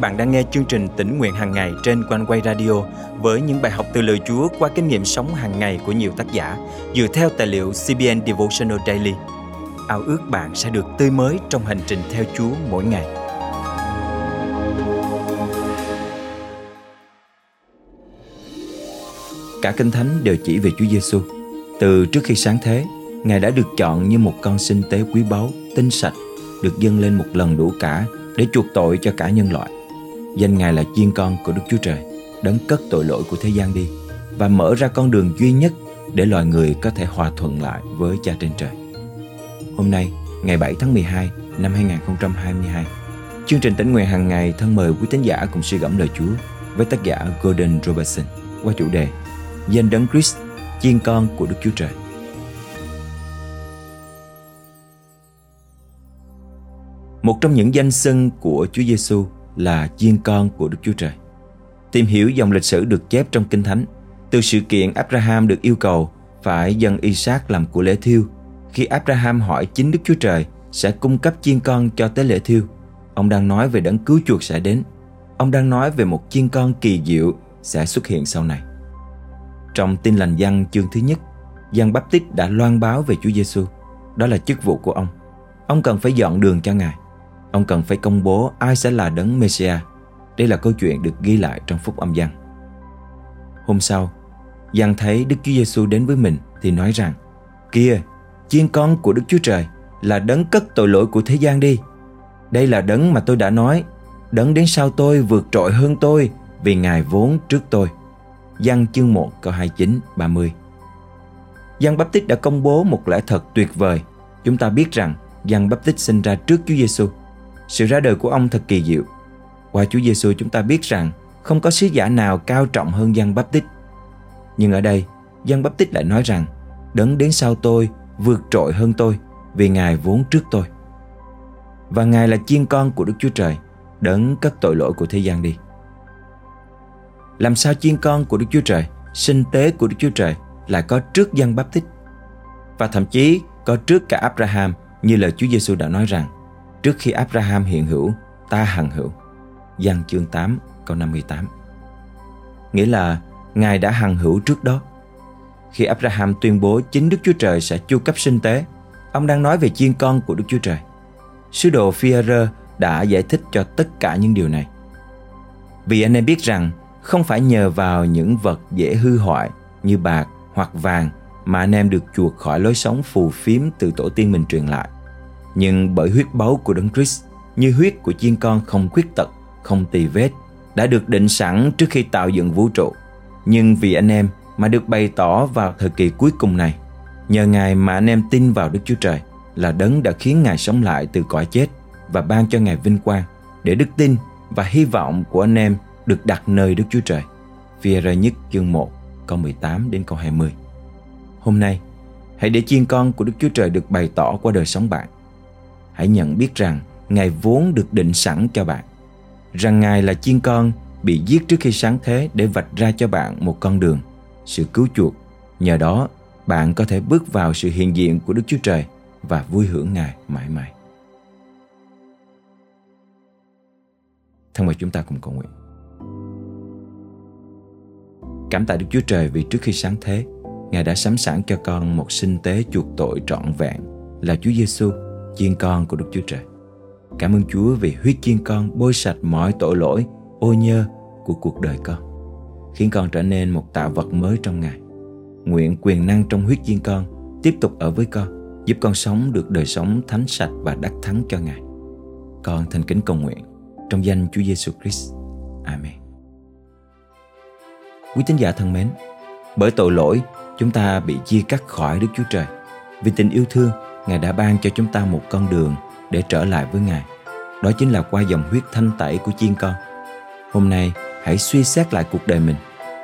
bạn đang nghe chương trình tỉnh nguyện hàng ngày trên quanh quay radio với những bài học từ lời Chúa qua kinh nghiệm sống hàng ngày của nhiều tác giả dựa theo tài liệu CBN Devotional Daily. Ao ước bạn sẽ được tươi mới trong hành trình theo Chúa mỗi ngày. Cả kinh thánh đều chỉ về Chúa Giêsu. Từ trước khi sáng thế, Ngài đã được chọn như một con sinh tế quý báu, tinh sạch, được dâng lên một lần đủ cả để chuộc tội cho cả nhân loại. Danh Ngài là chiên con của Đức Chúa Trời, đấng cất tội lỗi của thế gian đi và mở ra con đường duy nhất để loài người có thể hòa thuận lại với Cha trên trời. Hôm nay, ngày 7 tháng 12 năm 2022, chương trình tỉnh nguyện hàng ngày thân mời quý tín giả cùng suy gẫm lời Chúa với tác giả Gordon Robertson qua chủ đề Danh đấng Christ, chiên con của Đức Chúa Trời. Một trong những danh xưng của Chúa Giêsu là chiên con của Đức Chúa Trời. Tìm hiểu dòng lịch sử được chép trong Kinh Thánh, từ sự kiện Abraham được yêu cầu phải dân Isaac làm của lễ thiêu. Khi Abraham hỏi chính Đức Chúa Trời sẽ cung cấp chiên con cho tế lễ thiêu, ông đang nói về đấng cứu chuộc sẽ đến. Ông đang nói về một chiên con kỳ diệu sẽ xuất hiện sau này. Trong tin lành văn chương thứ nhất, Giăng Baptist đã loan báo về Chúa Giêsu. Đó là chức vụ của ông. Ông cần phải dọn đường cho Ngài. Ông cần phải công bố ai sẽ là đấng Messiah. Đây là câu chuyện được ghi lại trong phúc âm Giăng. Hôm sau, Giăng thấy Đức Chúa Giêsu đến với mình thì nói rằng: "Kia, chiên con của Đức Chúa Trời là đấng cất tội lỗi của thế gian đi. Đây là đấng mà tôi đã nói, đấng đến sau tôi vượt trội hơn tôi vì Ngài vốn trước tôi." Giăng chương 1 câu 29 30. Giăng Baptist đã công bố một lẽ thật tuyệt vời. Chúng ta biết rằng Giăng Baptist sinh ra trước Chúa Giêsu. Sự ra đời của ông thật kỳ diệu. Qua Chúa Giêsu chúng ta biết rằng không có sứ giả nào cao trọng hơn Giăng Tích. Nhưng ở đây, Giăng Tích lại nói rằng đấng đến sau tôi vượt trội hơn tôi vì Ngài vốn trước tôi. Và Ngài là chiên con của Đức Chúa Trời, đấng cất tội lỗi của thế gian đi. Làm sao chiên con của Đức Chúa Trời, sinh tế của Đức Chúa Trời lại có trước dân Tích Và thậm chí có trước cả Abraham như lời Chúa Giêsu đã nói rằng trước khi Abraham hiện hữu, ta hằng hữu. Giăng chương 8 câu 58 Nghĩa là Ngài đã hằng hữu trước đó. Khi Abraham tuyên bố chính Đức Chúa Trời sẽ chu cấp sinh tế, ông đang nói về chiên con của Đức Chúa Trời. Sứ đồ phi đã giải thích cho tất cả những điều này. Vì anh em biết rằng không phải nhờ vào những vật dễ hư hoại như bạc hoặc vàng mà anh em được chuộc khỏi lối sống phù phiếm từ tổ tiên mình truyền lại. Nhưng bởi huyết báu của Đấng Christ như huyết của chiên con không khuyết tật, không tì vết, đã được định sẵn trước khi tạo dựng vũ trụ. Nhưng vì anh em mà được bày tỏ vào thời kỳ cuối cùng này, nhờ Ngài mà anh em tin vào Đức Chúa Trời là đấng đã khiến Ngài sống lại từ cõi chết và ban cho Ngài vinh quang để đức tin và hy vọng của anh em được đặt nơi Đức Chúa Trời. Phi rơi nhất chương 1 câu 18 đến câu 20. Hôm nay, hãy để chiên con của Đức Chúa Trời được bày tỏ qua đời sống bạn. Hãy nhận biết rằng Ngài vốn được định sẵn cho bạn. Rằng Ngài là chiên con bị giết trước khi sáng thế để vạch ra cho bạn một con đường, sự cứu chuộc. Nhờ đó, bạn có thể bước vào sự hiện diện của Đức Chúa Trời và vui hưởng Ngài mãi mãi. Thân mời chúng ta cùng cầu nguyện. Cảm tạ Đức Chúa Trời vì trước khi sáng thế, Ngài đã sắm sẵn cho con một sinh tế chuộc tội trọn vẹn là Chúa Giêsu, chiên con của Đức Chúa Trời. Cảm ơn Chúa vì huyết chiên con bôi sạch mọi tội lỗi, ô nhơ của cuộc đời con, khiến con trở nên một tạo vật mới trong Ngài. Nguyện quyền năng trong huyết chiên con tiếp tục ở với con, giúp con sống được đời sống thánh sạch và đắc thắng cho Ngài. Con thành kính cầu nguyện trong danh Chúa Giêsu Christ. Amen. Quý tín giả thân mến, bởi tội lỗi, chúng ta bị chia cắt khỏi Đức Chúa Trời. Vì tình yêu thương, Ngài đã ban cho chúng ta một con đường để trở lại với Ngài. Đó chính là qua dòng huyết thanh tẩy của chiên con. Hôm nay, hãy suy xét lại cuộc đời mình.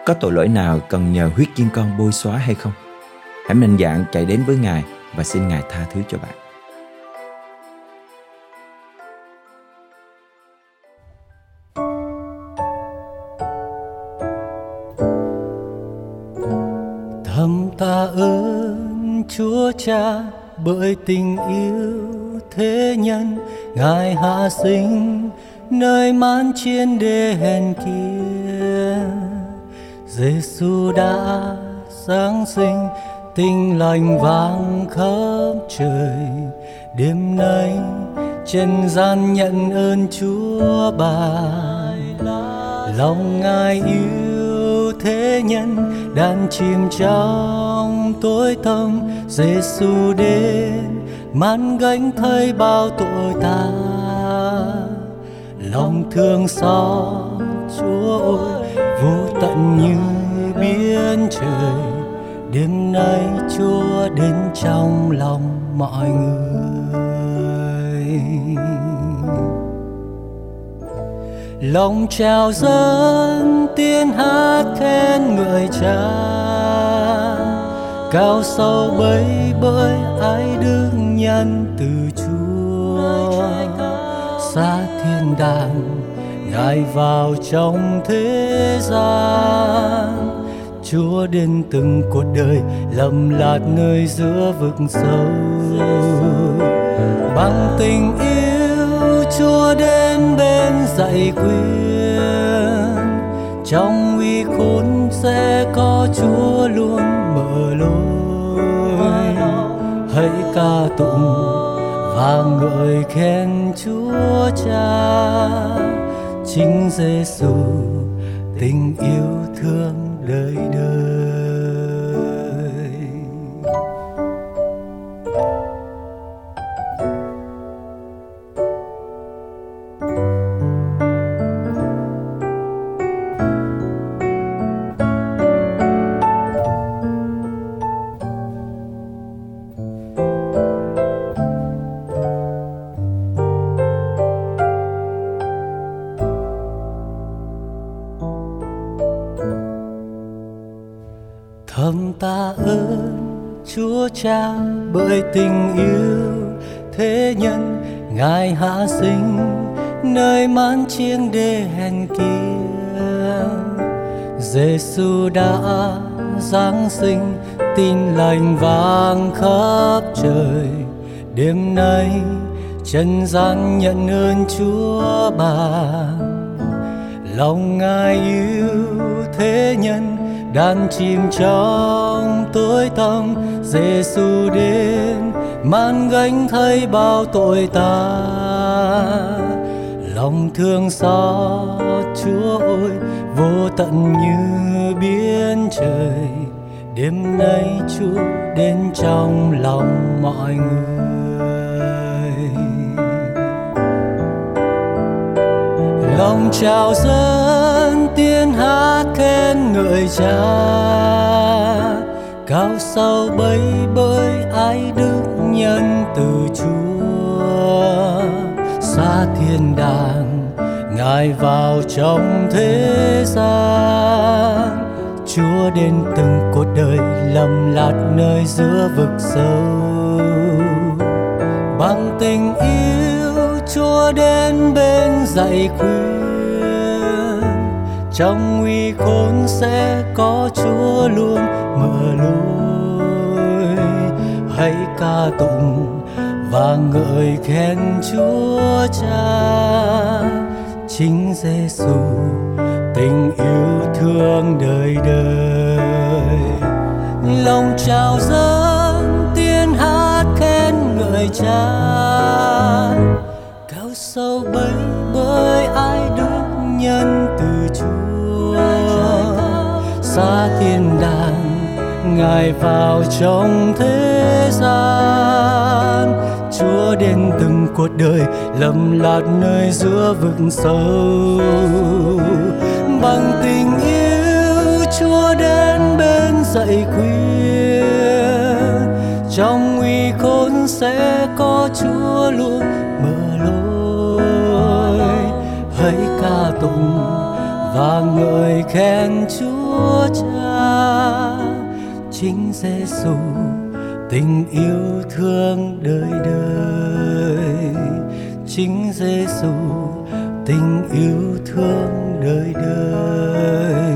Có tội lỗi nào cần nhờ huyết chiên con bôi xóa hay không? Hãy mạnh dạn chạy đến với Ngài và xin Ngài tha thứ cho bạn. thầm ta ơi. Chúa Cha, bởi tình yêu thế nhân, Ngài hạ sinh nơi man chiến đền kia. Giêsu đã sáng sinh, tinh lành vang khắp trời. Đêm nay, trần gian nhận ơn chúa bài lòng ngài yêu thế nhân đang chìm trong tối tăm, Giêsu đến mang gánh thay bao tội ta. Lòng thương xót chúa ơi vô tận như biển trời. Đêm nay chúa đến trong lòng mọi người. Lòng trào dâng tiếng hát khen người cha. Cao sâu bấy bơi ai đức nhân từ chúa. Xa thiên đàng, ngài vào trong thế gian. Chúa đến từng cuộc đời, lầm lạc nơi giữa vực sâu. Bằng tình yêu, Chúa đến bên dạy khuyên trong uy khốn sẽ có Chúa luôn mở lối. Hãy ca tụng và ngợi khen Chúa Cha. Chính Giêsu tình yêu thương đời đời. Trao bởi tình yêu thế nhân Ngài hạ sinh, nơi mãn chiêng đê hèn kia Giêsu đã giáng sinh, tin lành vang khắp trời. Đêm nay, trần gian nhận ơn Chúa ban lòng Ngài yêu thế nhân, đàn chìm trong tối tăm. Giêsu đến mang gánh thay bao tội ta. Lòng thương xót Chúa ơi vô tận như biển trời. Đêm nay Chúa đến trong lòng mọi người. Lòng chào dân, tiên hát khen ngợi cha cao sâu bấy bơi ai đức nhân từ chúa. Xa thiên đàng, ngài vào trong thế gian. Chúa đến từng cuộc đời lầm lạc nơi giữa vực sâu. Bằng tình yêu, chúa đến bên dạy quý trong nguy khốn sẽ có chúa luôn mở lối. Hãy ca tụng và ngợi khen chúa cha. Chính giêsu tình yêu thương đời đời. Lòng trào dâng tiên hát khen ngợi cha. Cao sâu bấy bởi ai đức nhân chúa. Xa thiên đàng ngài vào trong thế gian. Chúa đến từng cuộc đời lầm lạt nơi giữa vực sâu. Bằng tình yêu chúa đến bên dạy khuyên. Trong nguy khốn sẽ có chúa luôn mở lối. Hãy ca tụng và ngợi khen chúa cha chính giêsu tình yêu thương đời đời. Chính giêsu tình yêu thương đời đời.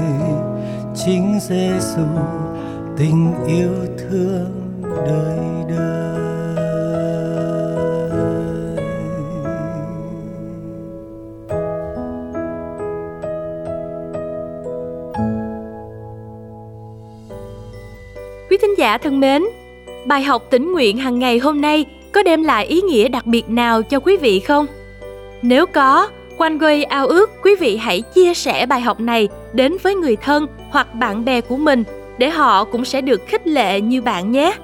Chính giêsu tình yêu thương đời đời Quý thính giả thân mến, bài học tỉnh nguyện hàng ngày hôm nay có đem lại ý nghĩa đặc biệt nào cho quý vị không? Nếu có, Quanh Quay ao ước quý vị hãy chia sẻ bài học này đến với người thân hoặc bạn bè của mình để họ cũng sẽ được khích lệ như bạn nhé.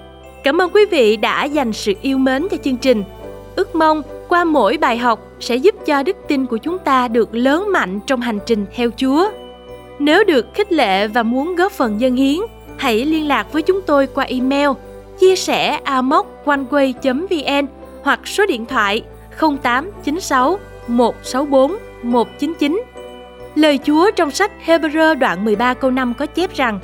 Cảm ơn quý vị đã dành sự yêu mến cho chương trình. Ước mong qua mỗi bài học sẽ giúp cho đức tin của chúng ta được lớn mạnh trong hành trình theo Chúa. Nếu được khích lệ và muốn góp phần dân hiến, hãy liên lạc với chúng tôi qua email chia sẻ amoconeway.vn hoặc số điện thoại 0896 164 199. Lời Chúa trong sách Hebrew đoạn 13 câu 5 có chép rằng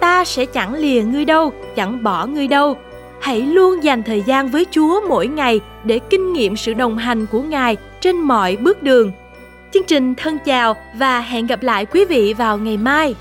Ta sẽ chẳng lìa ngươi đâu, chẳng bỏ ngươi đâu. Hãy luôn dành thời gian với Chúa mỗi ngày để kinh nghiệm sự đồng hành của Ngài trên mọi bước đường. Chương trình thân chào và hẹn gặp lại quý vị vào ngày mai.